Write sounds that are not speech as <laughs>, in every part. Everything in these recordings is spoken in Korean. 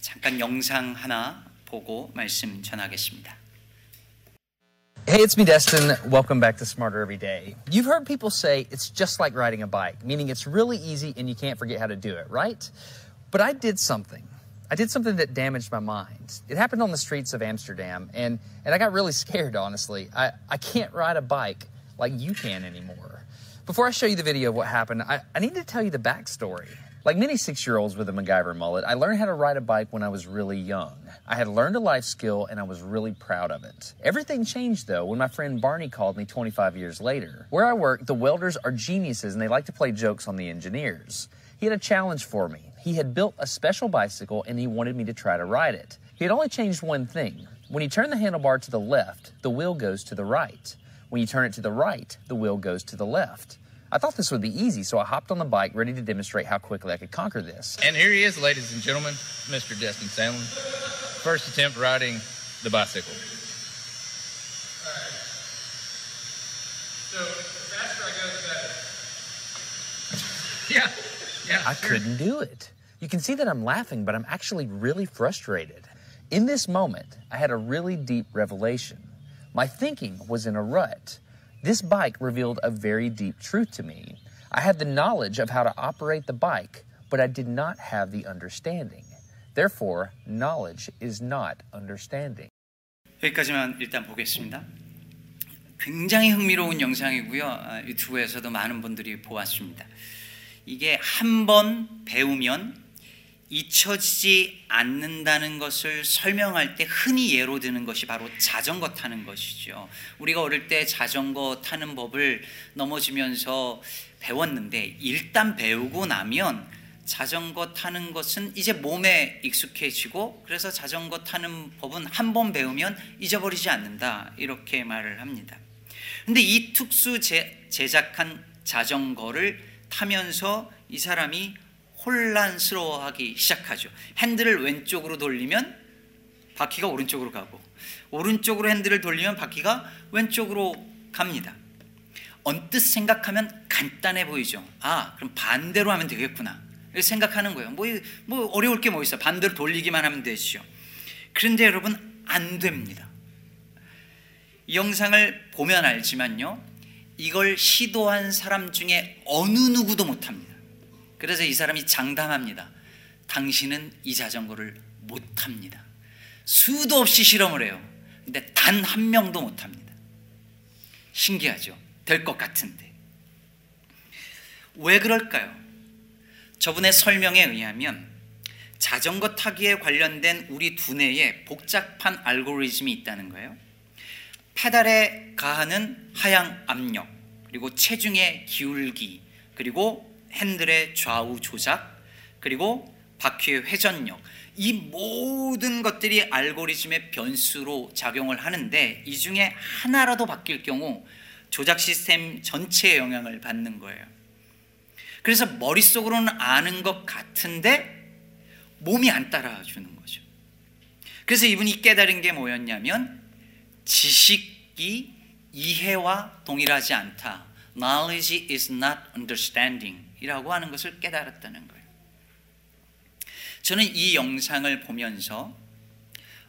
잠깐 영상 하나 보고 말씀 전하겠습니다. Hey, it's me, Destin. Welcome back to Smarter Every Day. You've heard people say it's just like riding a bike, meaning it's really easy and you can't forget how to do it, right? But I did something. I did something that damaged my mind. It happened on the streets of Amsterdam, and, and I got really <laughs> scared, honestly. I, I can't ride a bike like you can anymore. Before I show you the video of what happened, I, I need to tell you the backstory. Like many six year olds with a MacGyver mullet, I learned how to ride a bike when I was really young. I had learned a life skill and I was really proud of it. Everything changed though when my friend Barney called me 25 years later. Where I work, the welders are geniuses and they like to play jokes on the engineers. He had a challenge for me. He had built a special bicycle and he wanted me to try to ride it. He had only changed one thing. When you turn the handlebar to the left, the wheel goes to the right. When you turn it to the right, the wheel goes to the left. I thought this would be easy, so I hopped on the bike ready to demonstrate how quickly I could conquer this. And here he is, ladies and gentlemen, Mr. Destin Sandlin. First attempt riding the bicycle. So the faster I go, the better. Yeah, yeah. I couldn't do it. You can see that I'm laughing, but I'm actually really frustrated. In this moment, I had a really deep revelation. My thinking was in a rut. This bike revealed a very deep truth to me. I had the knowledge of how to operate the bike, but I did not have the understanding. Therefore, knowledge is not understanding. 여기까지만 일단 보겠습니다. 굉장히 흥미로운 영상이고요. 아, 유튜브에서도 많은 분들이 보았습니다. 이게 한 번 배우면 잊혀지지 않는다는 것을 설명할 때 흔히 예로 드는 것이 바로 자전거 타는 것이죠. 우리가 어릴 때 자전거 타는 법을 넘어지면서 배웠는데 일단 배우고 나면 자전거 타는 것은 이제 몸에 익숙해지고 그래서 자전거 타는 법은 한 번 배우면 잊어버리지 않는다 이렇게 말을 합니다. 근데 이 특수 제, 제작한 자전거를 타면서 이 사람이 혼란스러워하기 시작하죠. 핸들을 왼쪽으로 돌리면 바퀴가 오른쪽으로 가고 오른쪽으로 핸들을 돌리면 바퀴가 왼쪽으로 갑니다. 언뜻 생각하면 간단해 보이죠. 아, 그럼 반대로 하면 되겠구나. 생각하는 거예요. 뭐, 뭐 어려울 게 뭐 있어. 반대로 돌리기만 하면 되죠. 그런데 여러분 안 됩니다. 이 영상을 보면 알지만요. 이걸 시도한 사람 중에 어느 누구도 못합니다. 그래서 이 사람이 장담합니다. 당신은 이 자전거를 못합니다. 수도 없이 실험을 해요. 근데 단 한 명도 못합니다. 신기하죠? 될 것 같은데. 왜 그럴까요? 저분의 설명에 의하면 자전거 타기에 관련된 우리 두뇌에 복잡한 알고리즘이 있다는 거예요. 페달에 가하는 하향 압력, 그리고 체중의 기울기, 그리고 핸들의 좌우 조작, 그리고 바퀴의 회전력. 이 모든 것들이 알고리즘의 변수로 작용을 하는데 이 중에 하나라도 바뀔 경우 조작 시스템 전체에 영향을 받는 거예요. 그래서 머릿속으로는 아는 것 같은데 몸이 안 따라주는 거죠. 그래서 이분이 깨달은 게 뭐였냐면 지식이 이해와 동일하지 않다. Knowledge is not understanding 이라고 하는 것을 깨달았다는 거예요. 저는 이 영상을 보면서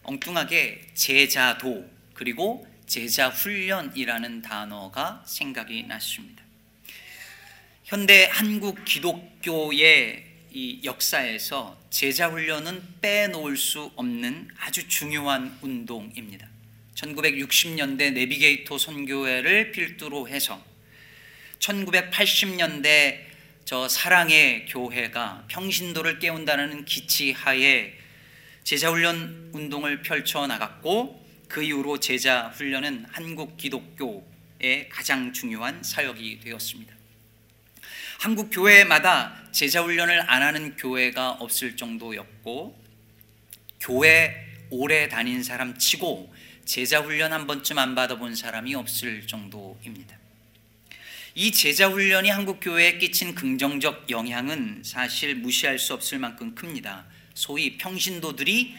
엉뚱하게 제자도 그리고 제자 훈련이라는 단어가 생각이 났습니다. 현대 한국 기독교의 이 역사에서 제자 훈련은 빼놓을 수 없는 아주 중요한 운동입니다. 1960년대 내비게이터 선교회를 필두로 해서 1980년대 저 사랑의 교회가 평신도를 깨운다는 기치하에 제자훈련 운동을 펼쳐 나갔고 그 이후로 제자훈련은 한국 기독교의 가장 중요한 사역이 되었습니다. 한국 교회마다 제자훈련을 안 하는 교회가 없을 정도였고 교회 오래 다닌 사람 치고 제자훈련 한 번쯤 안 받아본 사람이 없을 정도입니다. 이 제자 훈련이 한국 교회에 끼친 긍정적 영향은 사실 무시할 수 없을 만큼 큽니다. 소위 평신도들이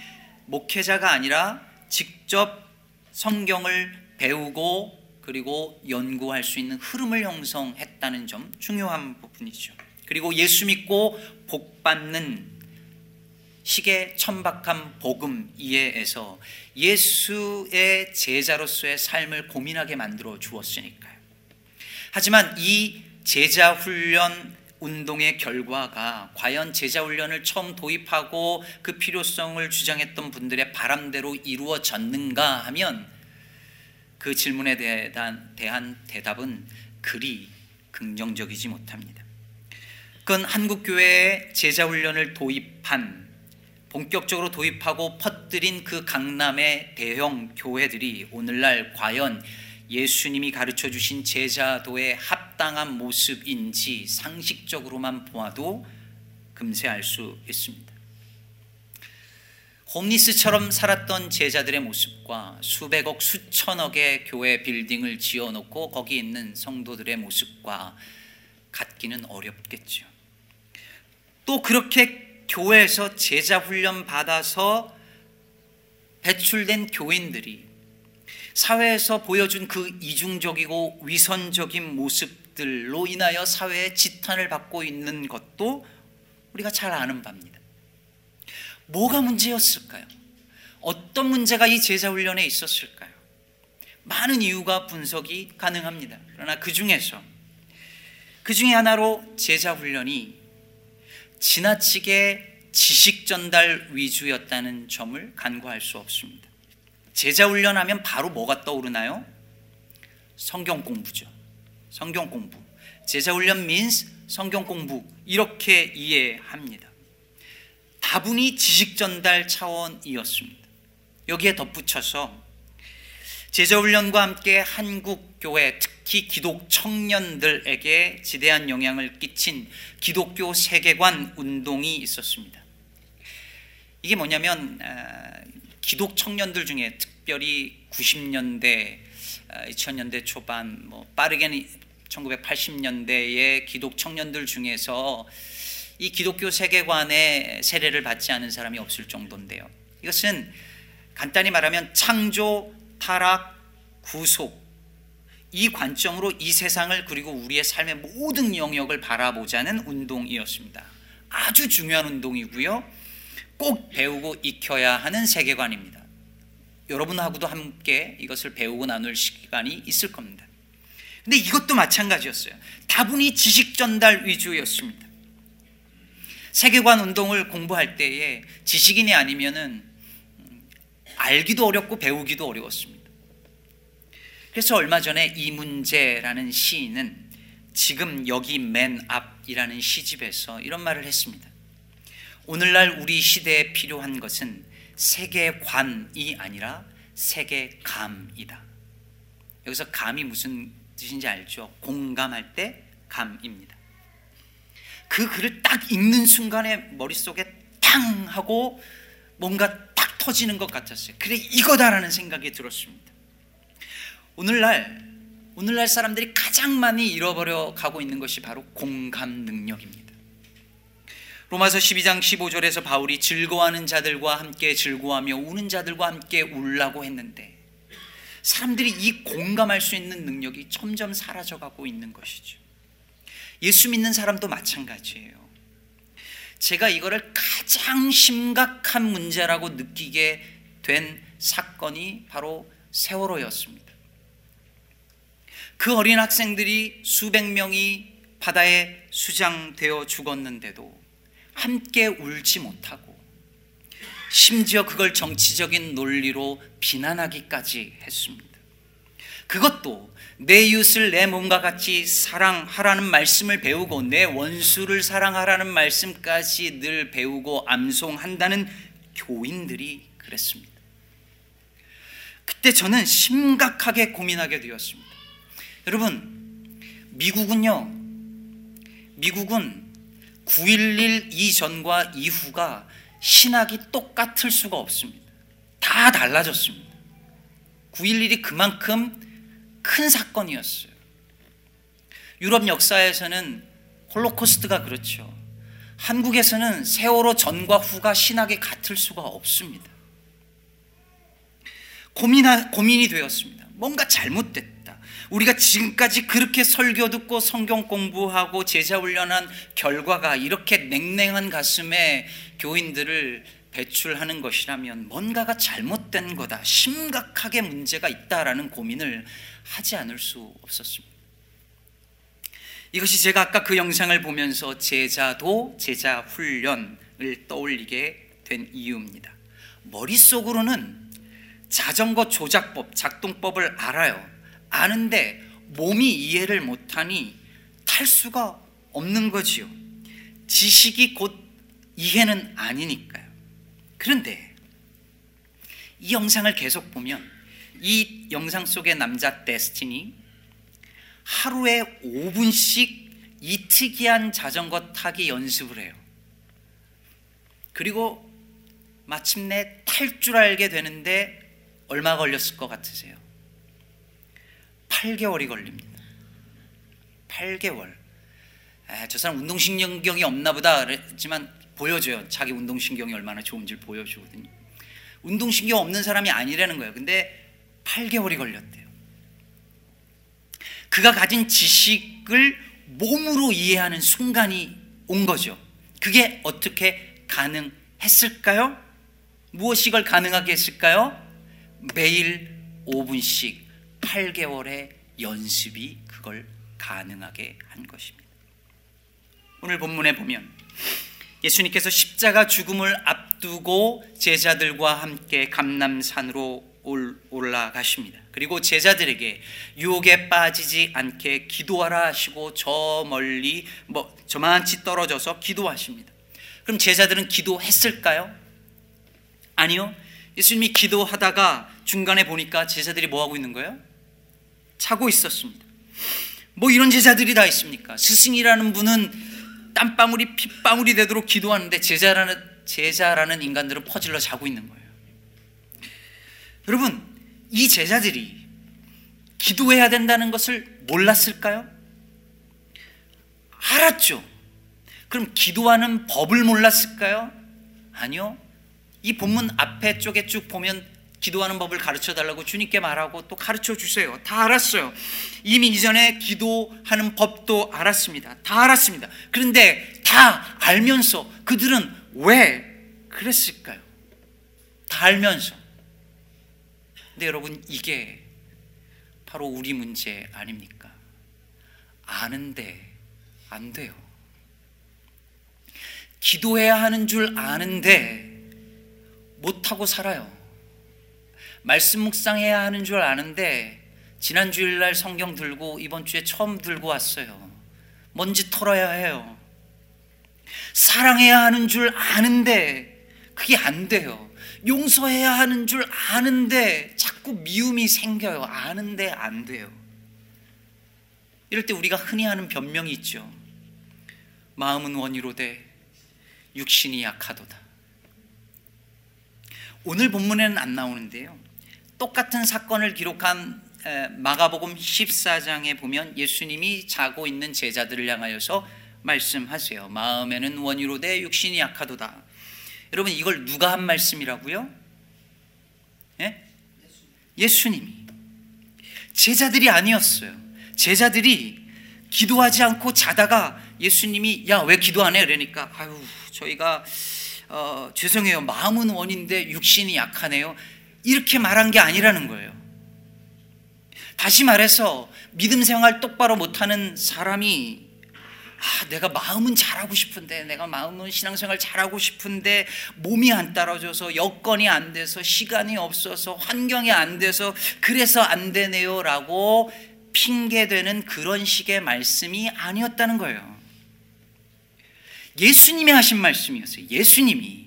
목회자가 아니라 직접 성경을 배우고 그리고 연구할 수 있는 흐름을 형성했다는 점 중요한 부분이죠. 그리고 예수 믿고 복 받는 식의 천박한 복음 이해에서 예수의 제자로서의 삶을 고민하게 만들어 주었으니까요. 하지만 이 제자 훈련 운동의 결과가 과연 제자 훈련을 처음 도입하고 그 필요성을 주장했던 분들의 바람대로 이루어졌는가 하면 그 질문에 대한, 대한 대답은 그리 긍정적이지 못합니다. 그건 한국 교회의 제자 훈련을 도입한 본격적으로 도입하고 퍼뜨린 그 강남의 대형 교회들이 오늘날 과연 예수님이 가르쳐 주신 제자도의 합당한 모습인지 상식적으로만 보아도 금세 알 수 있습니다. 홈리스처럼 살았던 제자들의 모습과 수백억 수천억의 교회 빌딩을 지어놓고 거기 있는 성도들의 모습과 같기는 어렵겠죠. 또 그렇게 교회에서 제자 훈련 받아서 배출된 교인들이 사회에서 보여준 그 이중적이고 위선적인 모습들로 인하여 사회의 지탄을 받고 있는 것도 우리가 잘 아는 바입니다. 뭐가 문제였을까요? 어떤 문제가 이 제자 훈련에 있었을까요? 많은 이유가 분석이 가능합니다. 그러나 그 중에서 그 중에 하나로 제자 훈련이 지나치게 지식 전달 위주였다는 점을 간과할 수 없습니다. 제자 훈련하면 바로 뭐가 떠오르나요? 성경 공부죠. 성경 공부. 제자 훈련 means 성경 공부 이렇게 이해합니다. 다분히 지식 전달 차원이었습니다. 여기에 덧붙여서 제자 훈련과 함께 한국 교회 특히 기독 청년들에게 지대한 영향을 끼친 기독교 세계관 운동이 있었습니다. 이게 뭐냐면 기독 청년들 중에 특별히 90년대, 2000년대 초반, 뭐 빠르게는 1980년대의 기독 청년들 중에서 이 기독교 세계관의 세례를 받지 않은 사람이 없을 정도인데요. 이것은 간단히 말하면 창조, 타락, 구속 이 관점으로 이 세상을 그리고 우리의 삶의 모든 영역을 바라보자는 운동이었습니다. 아주 중요한 운동이고요. 꼭 배우고 익혀야 하는 세계관입니다. 여러분하고도 함께 이것을 배우고 나눌 시간이 있을 겁니다. 근데 이것도 마찬가지였어요. 다분히 지식 전달 위주였습니다. 세계관 운동을 공부할 때에 지식인이 아니면은 알기도 어렵고 배우기도 어려웠습니다. 그래서 얼마 전에 이 문제라는 시인은 지금 여기 맨 앞이라는 시집에서 이런 말을 했습니다. 오늘날 우리 시대에 필요한 것은 세계관이 아니라 세계감이다. 여기서 감이 무슨 뜻인지 알죠? 공감할 때 감입니다. 그 글을 딱 읽는 순간에 머릿속에 탕 하고 뭔가 딱 터지는 것 같았어요. 그래 이거다라는 생각이 들었습니다. 오늘날 오늘날 사람들이 가장 많이 잃어버려 가고 있는 것이 바로 공감 능력입니다. 로마서 12장 15절에서 바울이 즐거워하는 자들과 함께 즐거워하며 우는 자들과 함께 울라고 했는데 사람들이 이 공감할 수 있는 능력이 점점 사라져 가고 있는 것이죠. 예수 믿는 사람도 마찬가지예요. 제가 이거를 가장 심각한 문제라고 느끼게 된 사건이 바로 세월호였습니다. 그 어린 학생들이 수백 명이 바다에 수장되어 죽었는데도 함께 울지 못하고 심지어 그걸 정치적인 논리로 비난하기까지 했습니다. 그것도 내 이웃을 내 몸과 같이 사랑하라는 말씀을 배우고 내 원수를 사랑하라는 말씀까지 늘 배우고 암송한다는 교인들이 그랬습니다. 그때 저는 심각하게 고민하게 되었습니다. 여러분, 미국은요, 미국은 9.11 이전과 이후가 신학이 똑같을 수가 없습니다. 다 달라졌습니다. 9.11이 그만큼 큰 사건이었어요. 유럽 역사에서는 홀로코스트가 그렇죠. 한국에서는 세월호 전과 후가 신학이 같을 수가 없습니다. 고민하, 고민이 되었습니다. 뭔가 잘못됐다. 우리가 지금까지 그렇게 설교 듣고 성경 공부하고 제자 훈련한 결과가 이렇게 냉랭한 가슴에 교인들을 배출하는 것이라면 뭔가가 잘못된 거다. 심각하게 문제가 있다라는 고민을 하지 않을 수 없었습니다. 이것이 제가 아까 그 영상을 보면서 제자도 제자 훈련을 떠올리게 된 이유입니다. 머릿속으로는 자전거 조작법, 작동법을 알아요. 아는데 몸이 이해를 못하니 탈 수가 없는 거지요. 지식이 곧 이해는 아니니까요. 그런데 이 영상을 계속 보면 이 영상 속의 남자 데스티니 하루에 5분씩 이 특이한 자전거 타기 연습을 해요. 그리고 마침내 탈 줄 알게 되는데 얼마 걸렸을 것 같으세요? 8개월이 걸립니다. 8개월. 아, 저 사람 운동신경이 없나 보다 그랬지만 보여줘요. 자기 운동신경이 얼마나 좋은지를 보여주거든요. 운동신경 없는 사람이 아니라는 거예요. 근데 8개월이 걸렸대요. 그가 가진 지식을 몸으로 이해하는 순간이 온 거죠. 그게 어떻게 가능했을까요? 무엇이 걸 가능하게 했을까요? 매일 5분씩 8개월의 연습이 그걸 가능하게 한 것입니다. 오늘 본문에 보면 예수님께서 십자가 죽음을 앞두고 제자들과 함께 감남산으로 올라가십니다. 그리고 제자들에게 유혹에 빠지지 않게 기도하라 하시고 저 멀리 뭐 저만치 떨어져서 기도하십니다. 그럼 제자들은 기도했을까요? 아니요. 예수님이 기도하다가 중간에 보니까 제자들이 뭐 하고 있는 거예요? 자고 있었습니다. 뭐 이런 제자들이 다 있습니까? 스승이라는 분은 땀방울이 핏방울이 되도록 기도하는데 제자라는 제자라는 인간들은 퍼질러 자고 있는 거예요. 여러분, 이 제자들이 기도해야 된다는 것을 몰랐을까요? 알았죠. 그럼 기도하는 법을 몰랐을까요? 아니요. 이 본문 앞에 쪽에 쭉 보면 기도하는 법을 가르쳐 달라고 주님께 말하고 또 가르쳐 주세요. 다 알았어요. 이미 이전에 기도하는 법도 알았습니다. 다 알았습니다. 그런데 다 알면서 그들은 왜 그랬을까요? 다 알면서. 근데 여러분, 이게 바로 우리 문제 아닙니까? 아는데 안 돼요. 기도해야 하는 줄 아는데 못하고 살아요. 말씀 묵상해야 하는 줄 아는데 지난 주일날 성경 들고 이번 주에 처음 들고 왔어요. 먼지 털어야 해요. 사랑해야 하는 줄 아는데 그게 안 돼요. 용서해야 하는 줄 아는데 자꾸 미움이 생겨요. 아는데 안 돼요. 이럴 때 우리가 흔히 하는 변명이 있죠. 마음은 원이로되 육신이 약하도다. 오늘 본문에는 안 나오는데요. 똑같은 사건을 기록한 마가복음 14장에 보면 예수님이 자고 있는 제자들을 향하여서 말씀하세요. 마음에는 원이로 돼 육신이 약하도다. 여러분 이걸 누가 한 말씀이라고요? 예? 예수님이 제자들이 아니었어요. 제자들이 기도하지 않고 자다가 예수님이 야 왜 기도 안 해? 그러니까 아유 저희가 어, 죄송해요. 마음은 원인데 육신이 약하네요. 이렇게 말한 게 아니라는 거예요. 다시 말해서 믿음 생활 똑바로 못하는 사람이 아, 내가 마음은 잘하고 싶은데, 내가 마음은 신앙생활 잘하고 싶은데, 몸이 안 따라줘서, 여건이 안 돼서, 시간이 없어서, 환경이 안 돼서, 그래서 안 되네요. 라고 핑계대는 그런 식의 말씀이 아니었다는 거예요. 예수님이 하신 말씀이었어요. 예수님이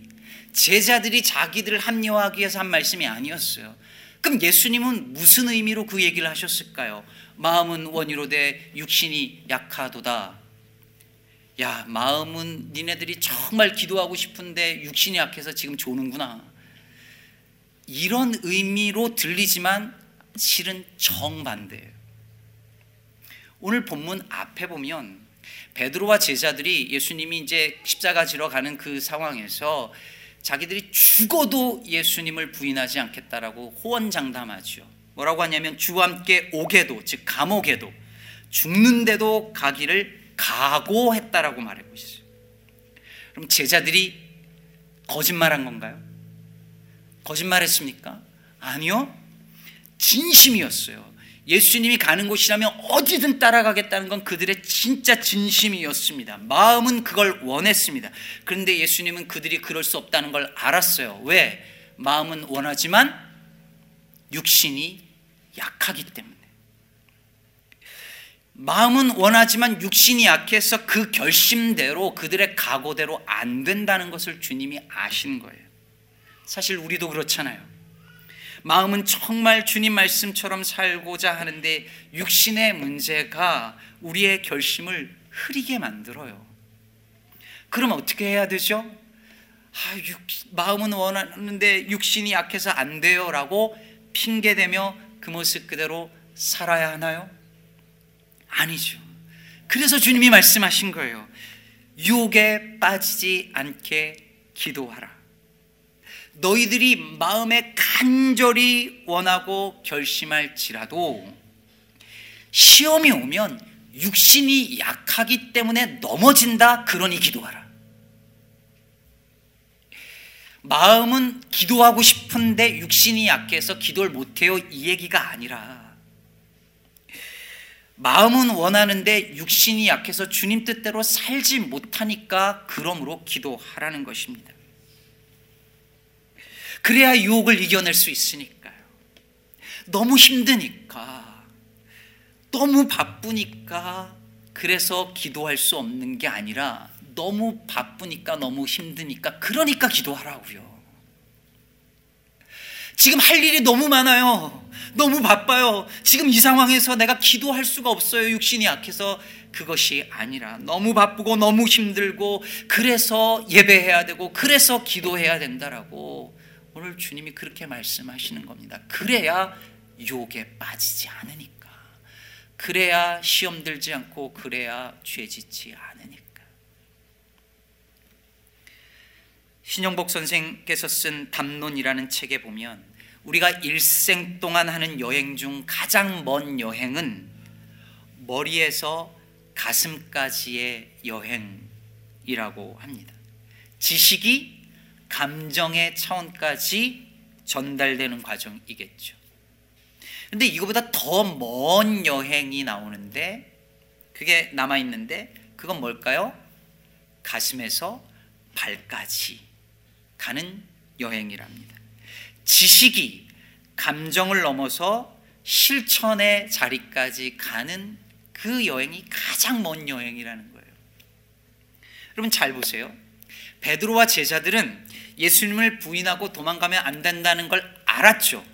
제자들이 자기들을 합리화하기 위해서 한 말씀이 아니었어요. 그럼 예수님은 무슨 의미로 그 얘기를 하셨을까요? 마음은 원이로 돼 육신이 약하도다. 야, 마음은 니네들이 정말 기도하고 싶은데 육신이 약해서 지금 조는구나. 이런 의미로 들리지만 실은 정반대예요. 오늘 본문 앞에 보면 베드로와 제자들이 예수님이 이제 십자가 지러 가는 그 상황에서 자기들이 죽어도 예수님을 부인하지 않겠다라고 호언장담하죠. 뭐라고 하냐면 주와 함께 오게도 즉 감옥에도 죽는데도 가기를 각오했다라고 말하고 있어요. 그럼 제자들이 거짓말한 건가요? 거짓말했습니까? 아니요. 진심이었어요. 예수님이 가는 곳이라면 어디든 따라가겠다는 건 그들의 진짜 진심이었습니다. 마음은 그걸 원했습니다. 그런데 예수님은 그들이 그럴 수 없다는 걸 알았어요. 왜? 마음은 원하지만 육신이 약하기 때문에. 마음은 원하지만 육신이 약해서 그 결심대로 그들의 각오대로 안 된다는 것을 주님이 아신 거예요. 사실 우리도 그렇잖아요. 마음은 정말 주님 말씀처럼 살고자 하는데 육신의 문제가 우리의 결심을 흐리게 만들어요. 그럼 어떻게 해야 되죠? 아, 육, 마음은 원하는데 육신이 약해서 안 돼요라고 핑계대며 그 모습 그대로 살아야 하나요? 아니죠. 그래서 주님이 말씀하신 거예요. 유혹에 빠지지 않게 기도하라. 너희들이 마음에 간절히 원하고 결심할지라도 시험이 오면 육신이 약하기 때문에 넘어진다. 그러니 기도하라. 마음은 기도하고 싶은데 육신이 약해서 기도를 못해요. 이 얘기가 아니라 마음은 원하는데 육신이 약해서 주님 뜻대로 살지 못하니까 그러므로 기도하라는 것입니다. 그래야 유혹을 이겨낼 수 있으니까요. 너무 힘드니까, 너무 바쁘니까, 그래서 기도할 수 없는 게 아니라 너무 바쁘니까, 너무 힘드니까, 그러니까 기도하라고요. 지금 할 일이 너무 많아요. 너무 바빠요. 지금 이 상황에서 내가 기도할 수가 없어요. 육신이 약해서 그것이 아니라 너무 바쁘고 너무 힘들고 그래서 예배해야 되고 그래서 기도해야 된다라고 오늘 주님이 그렇게 말씀하시는 겁니다. 그래야 유혹에 빠지지 않으니까. 그래야 시험 들지 않고 그래야 죄 짓지 않으니까. 신영복 선생께서 쓴 담론이라는 책에 보면 우리가 일생 동안 하는 여행 중 가장 먼 여행은 머리에서 가슴까지의 여행이라고 합니다. 지식이 감정의 차원까지 전달되는 과정이겠죠. 근데 이거보다 더 먼 여행이 나오는데 그게 남아 있는데 그건 뭘까요? 가슴에서 발까지 가는 여행이랍니다. 지식이 감정을 넘어서 실천의 자리까지 가는 그 여행이 가장 먼 여행이라는 거예요. 여러분 잘 보세요. 베드로와 제자들은 예수님을 부인하고 도망가면 안 된다는 걸 알았죠.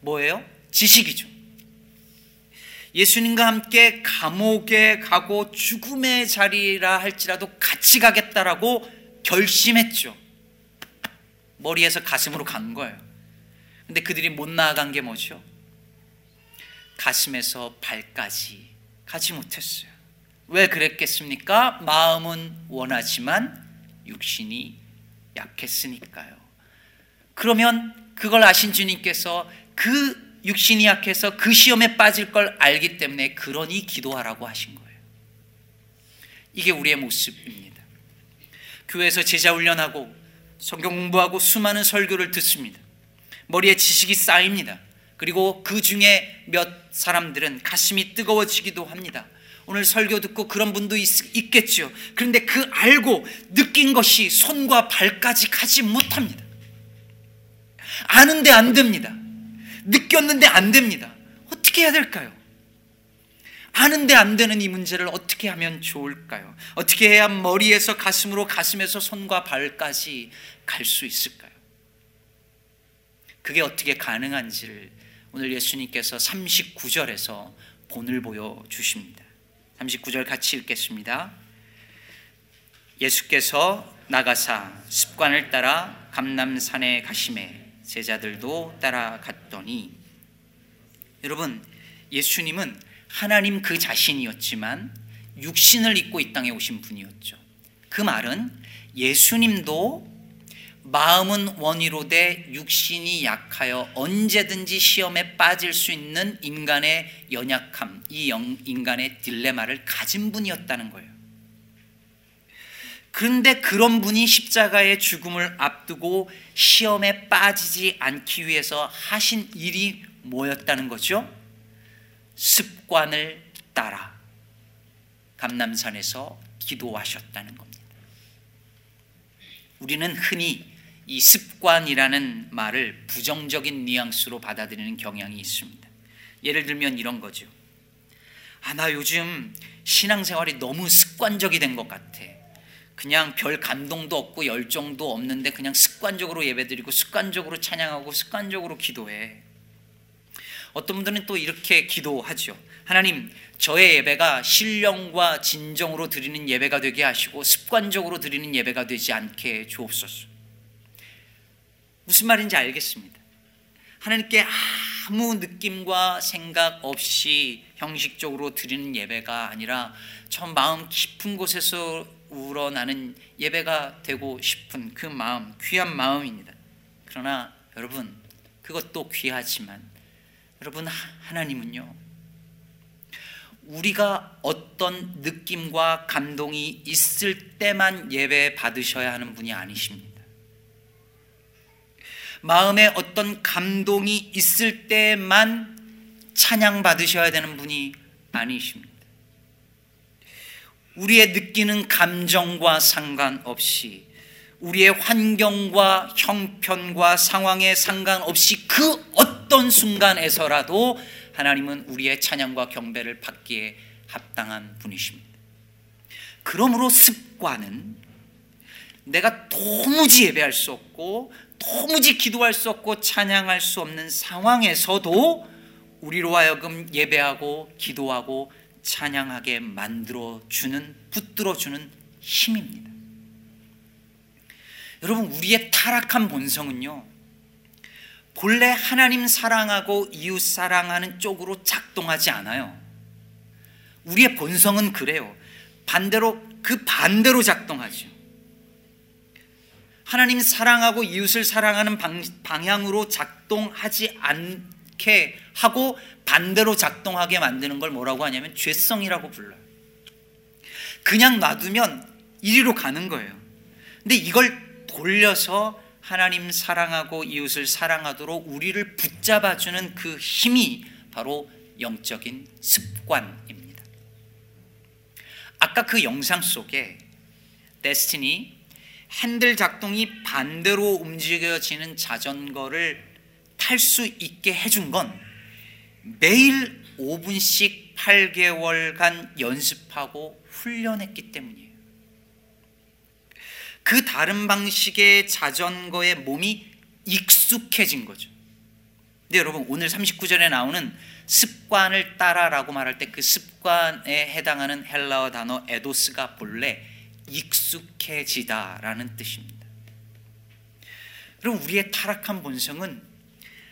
뭐예요? 지식이죠. 예수님과 함께 감옥에 가고 죽음의 자리라 할지라도 같이 가겠다라고 결심했죠. 머리에서 가슴으로 간 거예요. 근데 그들이 못 나아간 게 뭐죠? 가슴에서 발까지 가지 못했어요. 왜 그랬겠습니까? 마음은 원하지만 육신이 약했으니까요. 그러면 그걸 아신 주님께서 그 육신이 약해서 그 시험에 빠질 걸 알기 때문에 그러니 기도하라고 하신 거예요. 이게 우리의 모습입니다. 교회에서 제자 훈련하고 성경 공부하고 수많은 설교를 듣습니다. 머리에 지식이 쌓입니다. 그리고 그 중에 몇 사람들은 가슴이 뜨거워지기도 합니다. 오늘 설교 듣고 그런 분도 있, 겠죠 그런데 그 알고 느낀 것이 손과 발까지 가지 못합니다. 아는데 안 됩니다. 느꼈는데 안 됩니다. 어떻게 해야 될까요? 아는데 안 되는 이 문제를 어떻게 하면 좋을까요? 어떻게 해야 머리에서 가슴으로 가슴에서 손과 발까지 갈 수 있을까요? 그게 어떻게 가능한지를 오늘 예수님께서 39절에서 본을 보여 주십니다. 39절 같이 읽겠습니다. 예수께서 나가사 습관을 따라 감남산에 가심에 제자들도 따라갔더니 여러분 예수님은 하나님 그 자신이었지만 육신을 입고 이 땅에 오신 분이었죠. 그 말은 예수님도 마음은 원이로 돼 육신이 약하여 언제든지 시험에 빠질 수 있는 인간의 연약함, 이 영- 인간의 딜레마를 가진 분이었다는 거예요. 그런데 그런 분이 십자가의 죽음을 앞두고 시험에 빠지지 않기 위해서 하신 일이 뭐였다는 거죠? 습관을 따라 감남산에서 기도하셨다는 겁니다. 우리는 흔히 이 습관이라는 말을 부정적인 뉘앙스로 받아들이는 경향이 있습니다. 예를 들면 이런 거죠. 아, 나 요즘 신앙생활이 너무 습관적이 된 것 같아. 그냥 별 감동도 없고 열정도 없는데 그냥 습관적으로 예배드리고 습관적으로 찬양하고 습관적으로 기도해. 어떤 분들은 또 이렇게 기도하죠. 하나님, 저의 예배가 신령과 진정으로 드리는 예배가 되게 하시고 습관적으로 드리는 예배가 되지 않게 주옵소서. 무슨 말인지 알겠습니다. 하나님께 아무 느낌과 생각 없이 형식적으로 드리는 예배가 아니라 저 마음 깊은 곳에서 우러나는 예배가 되고 싶은 그 마음, 귀한 마음입니다. 그러나 여러분, 그것도 귀하지만 여러분 하나님은요. 우리가 어떤 느낌과 감동이 있을 때만 예배 받으셔야 하는 분이 아니십니다. 마음에 어떤 감동이 있을 때만 찬양 받으셔야 되는 분이 아니십니다. 우리의 느끼는 감정과 상관없이 우리의 환경과 형편과 상황에 상관없이 그 어떤 순간에서라도 하나님은 우리의 찬양과 경배를 받기에 합당한 분이십니다. 그러므로 습관은 내가 도무지 예배할 수 없고 도무지 기도할 수 없고 찬양할 수 없는 상황에서도 우리로 하여금 예배하고 기도하고 찬양하게 만들어 주는 붙들어 주는 힘입니다. 여러분 우리의 타락한 본성은요. 본래 하나님 사랑하고 이웃 사랑하는 쪽으로 작동하지 않아요. 우리의 본성은 그래요. 반대로 그 반대로 작동하죠. 하나님 사랑하고 이웃을 사랑하는 방, 방향으로 작동하지 않게 하고 반대로 작동하게 만드는 걸 뭐라고 하냐면 죄성이라고 불러요. 그냥 놔두면 이리로 가는 거예요. 근데 이걸 돌려서 하나님 사랑하고 이웃을 사랑하도록 우리를 붙잡아주는 그 힘이 바로 영적인 습관입니다. 아까 그 영상 속에 데스티니 핸들 작동이 반대로 움직여지는 자전거를 탈 수 있게 해준 건 매일 5분씩 8개월간 연습하고 훈련했기 때문이에요. 그 다른 방식의 자전거에 몸이 익숙해진 거죠. 근데 여러분 오늘 39절에 나오는 습관을 따라라고 말할 때 그 습관에 해당하는 헬라어 단어 에도스가 본래 익숙해지다라는 뜻입니다. 그럼 우리의 타락한 본성은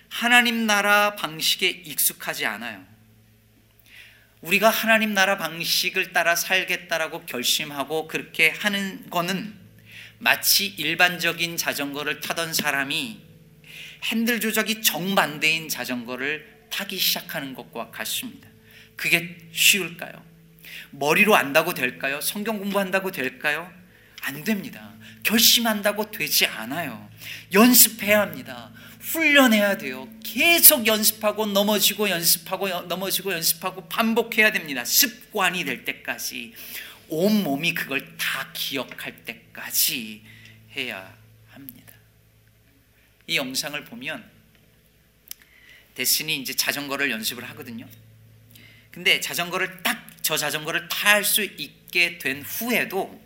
하나님 나라 방식에 익숙하지 않아요. 우리가 하나님 나라 방식을 따라 살겠다라고 결심하고 그렇게 하는 거는 마치 일반적인 자전거를 타던 사람이 핸들 조작이 정반대인 자전거를 타기 시작하는 것과 같습니다. 그게 쉬울까요? 머리로 안다고 될까요? 성경 공부한다고 될까요? 안 됩니다. 결심한다고 되지 않아요. 연습해야 합니다. 훈련해야 돼요. 계속 연습하고 넘어지고 연습하고 넘어지고 연습하고 반복해야 됩니다. 습관이 될 때까지 온 몸이 그걸 다 기억할 때까지 해야 합니다. 이 영상을 보면 데스니 이제 자전거를 연습을 하거든요. 근데 자전거를 딱 저 자전거를 탈 수 있게 된 후에도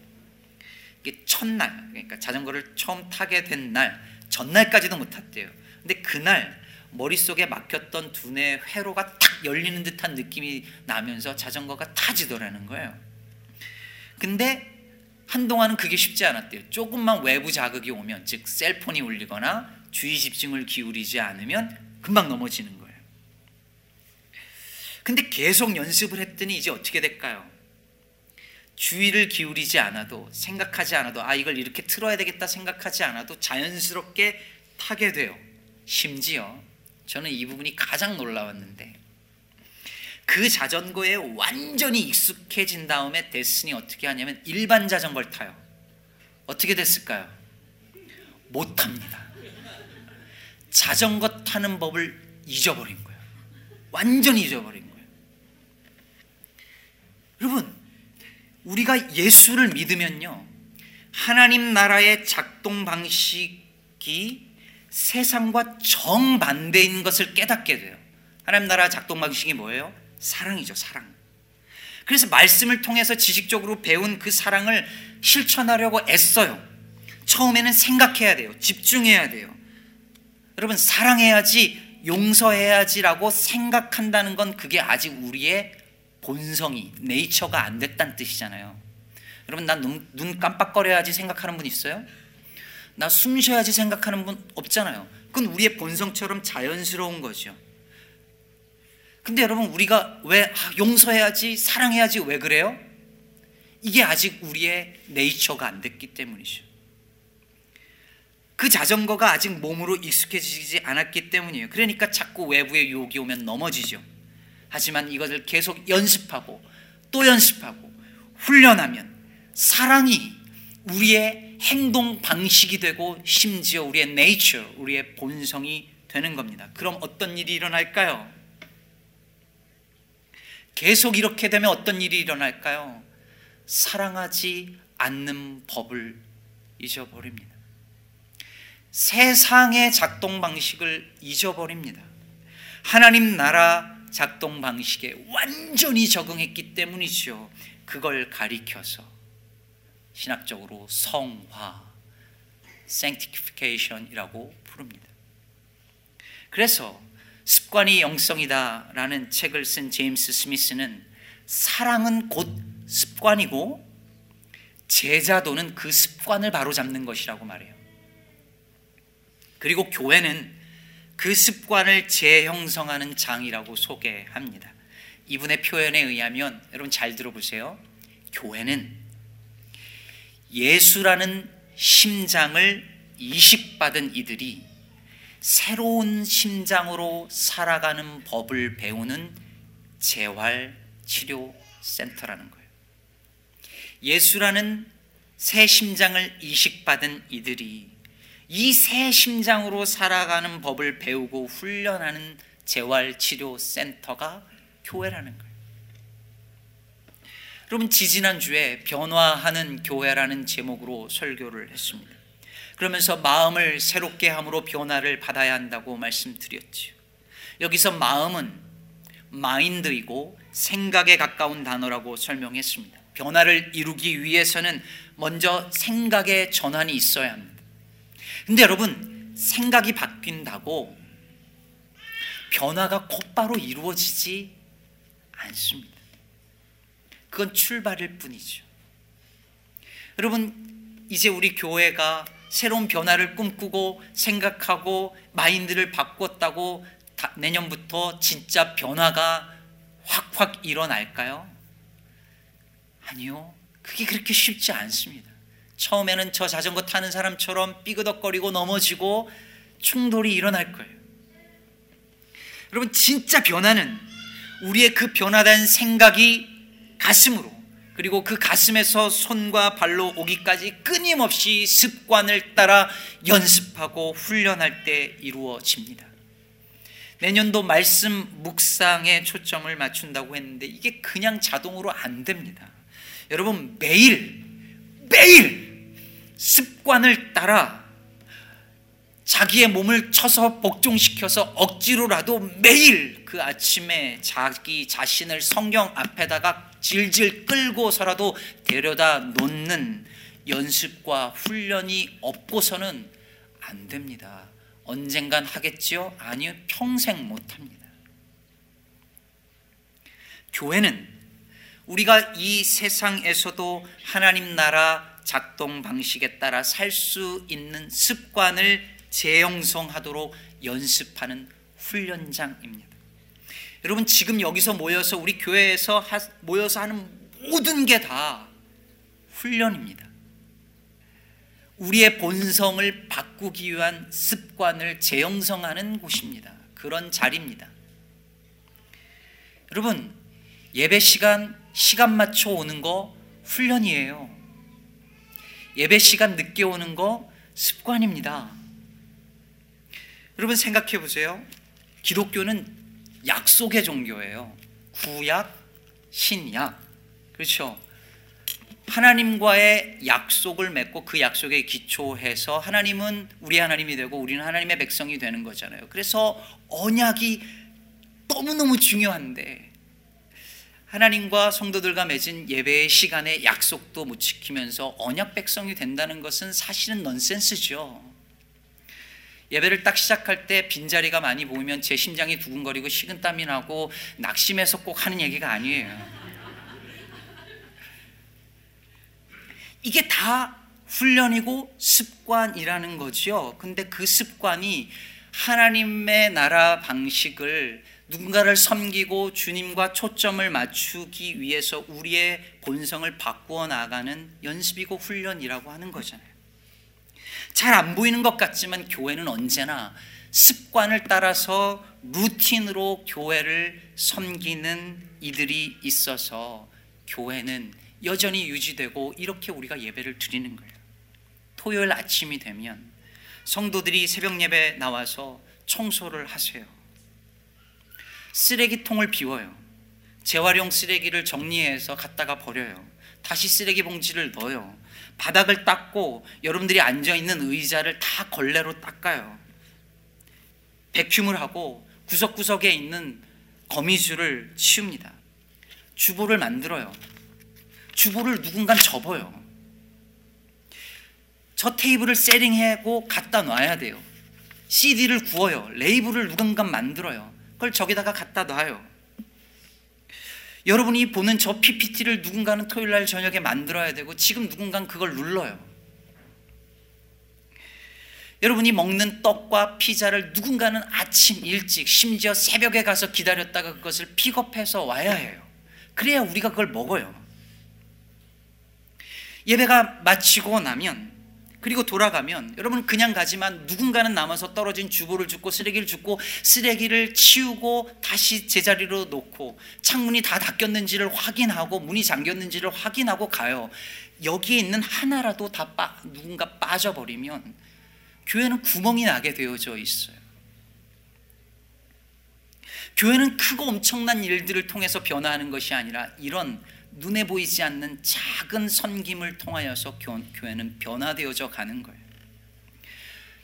첫날 그러니까 자전거를 처음 타게 된 날 전날까지도 못 탔대요. 근데 그날 머릿속에 막혔던 두뇌 회로가 탁 열리는 듯한 느낌이 나면서 자전거가 타지더라는 거예요. 근데 한동안은 그게 쉽지 않았대요. 조금만 외부 자극이 오면 즉 셀폰이 울리거나 주의 집중을 기울이지 않으면 금방 넘어지는 거예요. 근데 계속 연습을 했더니 이제 어떻게 될까요? 주의를 기울이지 않아도 생각하지 않아도 아 이걸 이렇게 틀어야 되겠다 생각하지 않아도 자연스럽게 타게 돼요. 심지어 저는 이 부분이 가장 놀라웠는데 그 자전거에 완전히 익숙해진 다음에 데스니 어떻게 하냐면 일반 자전거를 타요. 어떻게 됐을까요? 못 탑니다. 자전거 타는 법을 잊어버린 거예요. 완전히 잊어버린 거예요. 여러분, 우리가 예수를 믿으면요. 하나님 나라의 작동 방식이 세상과 정반대인 것을 깨닫게 돼요. 하나님 나라 작동 방식이 뭐예요? 사랑이죠, 사랑. 그래서 말씀을 통해서 지식적으로 배운 그 사랑을 실천하려고 애써요. 처음에는 생각해야 돼요. 집중해야 돼요. 여러분, 사랑해야지, 용서해야지라고 생각한다는 건 그게 아직 우리의 본성이, 네이처가 안 됐다는 뜻이잖아요. 여러분, 난 눈, 눈 깜빡거려야지 생각하는 분 있어요? 나 숨 쉬어야지 생각하는 분 없잖아요. 그건 우리의 본성처럼 자연스러운 거죠. 근데 여러분 우리가 왜 아, 용서해야지 사랑해야지 왜 그래요? 이게 아직 우리의 네이처가 안 됐기 때문이죠. 그 자전거가 아직 몸으로 익숙해지지 않았기 때문이에요. 그러니까 자꾸 외부의 유혹이 오면 넘어지죠. 하지만 이것을 계속 연습하고 또 연습하고 훈련하면 사랑이 우리의 행동 방식이 되고 심지어 우리의 네이처, 우리의 본성이 되는 겁니다. 그럼 어떤 일이 일어날까요? 계속 이렇게 되면 어떤 일이 일어날까요? 사랑하지 않는 법을 잊어버립니다. 세상의 작동 방식을 잊어버립니다. 하나님 나라 작동 방식에 완전히 적응했기 때문이죠. 그걸 가리켜서 신학적으로 성화, sanctification이라고 부릅니다. 그래서 습관이 영성이다라는 책을 쓴 제임스 스미스는 사랑은 곧 습관이고 제자도는 그 습관을 바로잡는 것이라고 말해요. 그리고 교회는 그 습관을 재형성하는 장이라고 소개합니다. 이분의 표현에 의하면 여러분 잘 들어보세요. 교회는 예수라는 심장을 이식받은 이들이 새로운 심장으로 살아가는 법을 배우는 재활 치료 센터라는 거예요. 예수라는 새 심장을 이식받은 이들이 이 새 심장으로 살아가는 법을 배우고 훈련하는 재활 치료 센터가 교회라는 거예요. 여러분 지지난 주에 변화하는 교회라는 제목으로 설교를 했습니다. 그러면서 마음을 새롭게 함으로 변화를 받아야 한다고 말씀드렸지요. 여기서 마음은 마인드이고 생각에 가까운 단어라고 설명했습니다. 변화를 이루기 위해서는 먼저 생각의 전환이 있어야 합니다. 근데 여러분, 생각이 바뀐다고 변화가 곧바로 이루어지지 않습니다. 그건 출발일 뿐이죠. 여러분, 이제 우리 교회가 새로운 변화를 꿈꾸고 생각하고 마인드를 바꿨다고 내년부터 진짜 변화가 확확 일어날까요? 아니요. 그게 그렇게 쉽지 않습니다. 처음에는 저 자전거 타는 사람처럼 삐그덕거리고 넘어지고 충돌이 일어날 거예요. 여러분, 진짜 변화는 우리의 그 변화된 생각이 가슴으로 그리고 그 가슴에서 손과 발로 오기까지 끊임없이 습관을 따라 연습하고 훈련할 때 이루어집니다. 내년도 말씀 묵상에 초점을 맞춘다고 했는데 이게 그냥 자동으로 안 됩니다. 여러분 매일 매일 습관을 따라 자기의 몸을 쳐서 복종시켜서 억지로라도 매일 그 아침에 자기 자신을 성경 앞에다가 질질 끌고서라도 데려다 놓는 연습과 훈련이 없고서는 안 됩니다. 언젠간 하겠지요? 아니요, 평생 못 합니다. 교회는 우리가 이 세상에서도 하나님 나라 작동 방식에 따라 살 수 있는 습관을 재형성하도록 연습하는 훈련장입니다. 여러분 지금 여기서 모여서 우리 교회에서 하, 모여서 하는 모든 게 다 훈련입니다. 우리의 본성을 바꾸기 위한 습관을 재형성하는 곳입니다. 그런 자리입니다. 여러분, 예배 시간, 시간 맞춰 오는 거 훈련이에요. 예배 시간 늦게 오는 거 습관입니다. 여러분 생각해 보세요. 기독교는 약속의 종교예요. 구약, 신약. 그렇죠? 하나님과의 약속을 맺고 그 약속에 기초해서 하나님은 우리 하나님이 되고 우리는 하나님의 백성이 되는 거잖아요. 그래서 언약이 너무너무 중요한데 하나님과 성도들과 맺은 예배의 시간에 약속도 못 지키면서 언약 백성이 된다는 것은 사실은 넌센스죠. 예배를 딱 시작할 때 빈자리가 많이 보이면 제 심장이 두근거리고 식은땀이 나고 낙심해서 꼭 하는 얘기가 아니에요. 이게 다 훈련이고 습관이라는 거죠. 근데 그 습관이 하나님의 나라 방식을 누군가를 섬기고 주님과 초점을 맞추기 위해서 우리의 본성을 바꾸어 나가는 연습이고 훈련이라고 하는 거잖아요. 잘 안 보이는 것 같지만 교회는 언제나 습관을 따라서 루틴으로 교회를 섬기는 이들이 있어서 교회는 여전히 유지되고 이렇게 우리가 예배를 드리는 거예요. 토요일 아침이 되면 성도들이 새벽 예배 나와서 청소를 하세요. 쓰레기통을 비워요. 재활용 쓰레기를 정리해서 갖다가 버려요. 다시 쓰레기 봉지를 넣어요. 바닥을 닦고 여러분들이 앉아 있는 의자를 다 걸레로 닦아요. 백큐을 하고 구석구석에 있는 거미줄을 치웁니다. 주보를 만들어요. 주보를 누군가 접어요. 저 테이블을 세팅하고 갖다 놔야 돼요. CD를 구워요. 레이블을 누군가 만들어요. 그걸 저기다가 갖다 놔요. 여러분이 보는 저 PPT를 누군가는 토요일 날 저녁에 만들어야 되고 지금 누군가는 그걸 눌러요. 여러분이 먹는 떡과 피자를 누군가는 아침 일찍 심지어 새벽에 가서 기다렸다가 그것을 픽업해서 와야 해요. 그래야 우리가 그걸 먹어요. 예배가 마치고 나면 그리고 돌아가면 여러분 그냥 가지만 누군가는 남아서 떨어진 주보를 줍고 쓰레기를 줍고 쓰레기를 치우고 다시 제자리로 놓고 창문이 다 닫혔는지를 확인하고 문이 잠겼는지를 확인하고 가요. 여기에 있는 하나라도 다 빠, 누군가 빠져버리면 교회는 구멍이 나게 되어져 있어요. 교회는 크고 엄청난 일들을 통해서 변화하는 것이 아니라 이런 눈에 보이지 않는 작은 선김을 통하여서 교회는 변화되어져 가는 거예요.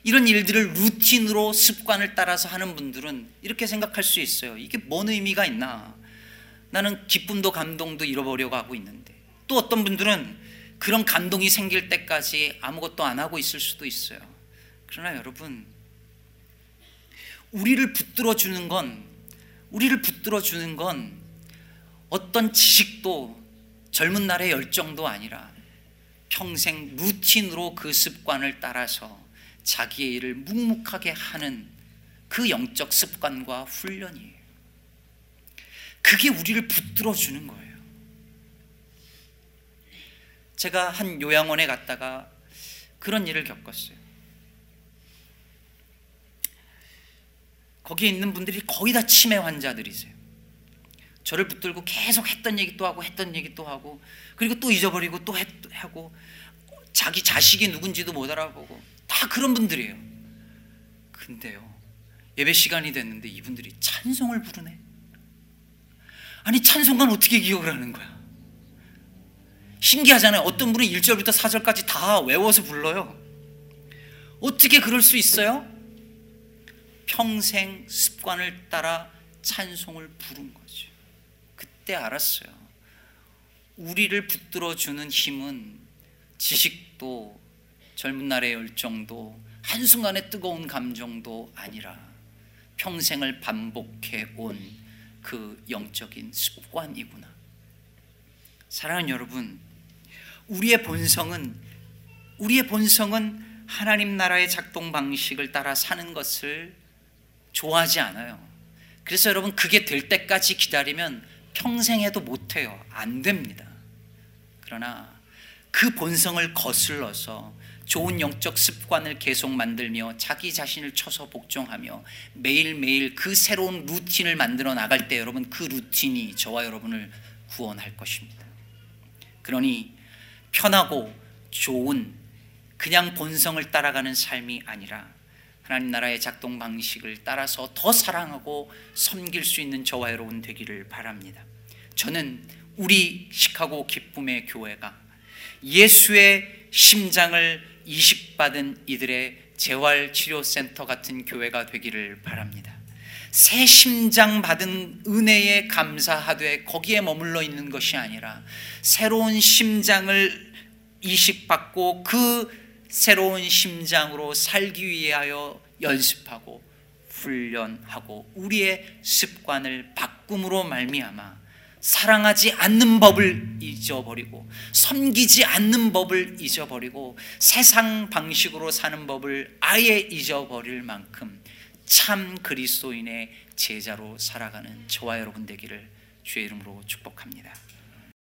이런 일들을 루틴으로 습관을 따라서 하는 분들은 이렇게 생각할 수 있어요. 이게 뭔 의미가 있나? 나는 기쁨도 감동도 잃어버려고 하고 있는데. 또 어떤 분들은 그런 감동이 생길 때까지 아무것도 안 하고 있을 수도 있어요. 그러나 여러분, 우리를 붙들어 주는 건, 우리를 붙들어 주는 건 어떤 지식도 젊은 날의 열정도 아니라 평생 루틴으로 그 습관을 따라서 자기의 일을 묵묵하게 하는 그 영적 습관과 훈련이에요. 그게 우리를 붙들어 주는 거예요. 제가 한 요양원에 갔다가 그런 일을 겪었어요. 거기에 있는 분들이 거의 다 치매 환자들이세요. 저를 붙들고 계속 했던 얘기 또 하고 했던 얘기 또 하고 그리고 또 잊어버리고 또 하고 자기 자식이 누군지도 못 알아보고 다 그런 분들이에요. 근데요 예배 시간이 됐는데 이분들이 찬송을 부르네. 아니 찬송만 어떻게 기억을 하는 거야? 신기하잖아요. 어떤 분은 1절부터 4절까지 다 외워서 불러요. 어떻게 그럴 수 있어요? 평생 습관을 따라 찬송을 부른 거죠. 그때 알았어요. 우리를 붙들어 주는 힘은 지식도 젊은 날의 열정도 한순간의 뜨거운 감정도 아니라 평생을 반복해 온 그 영적인 습관이구나. 사랑하는 여러분, 우리의 본성은 우리의 본성은 하나님 나라의 작동 방식을 따라 사는 것을 좋아하지 않아요. 그래서 여러분 그게 될 때까지 기다리면 평생 해도 못해요. 안 됩니다. 그러나 그 본성을 거슬러서 좋은 영적 습관을 계속 만들며 자기 자신을 쳐서 복종하며 매일매일 그 새로운 루틴을 만들어 나갈 때 여러분 그 루틴이 저와 여러분을 구원할 것입니다. 그러니 편하고 좋은 그냥 본성을 따라가는 삶이 아니라 하나님 나라의 작동 방식을 따라서 더 사랑하고 섬길 수 있는 저와 여러분 되기를 바랍니다. 저는 우리 시카고 기쁨의 교회가 예수의 심장을 이식받은 이들의 재활치료센터 같은 교회가 되기를 바랍니다. 새 심장 받은 은혜에 감사하되 거기에 머물러 있는 것이 아니라 새로운 심장을 이식받고 그 새로운 심장으로 살기 위하여 연습하고 훈련하고 우리의 습관을 바꿈으로 말미암아 사랑하지 않는 법을 잊어버리고 섬기지 않는 법을 잊어버리고 세상 방식으로 사는 법을 아예 잊어버릴 만큼 참 그리스도인의 제자로 살아가는 저와 여러분 되기를 주의 이름으로 축복합니다.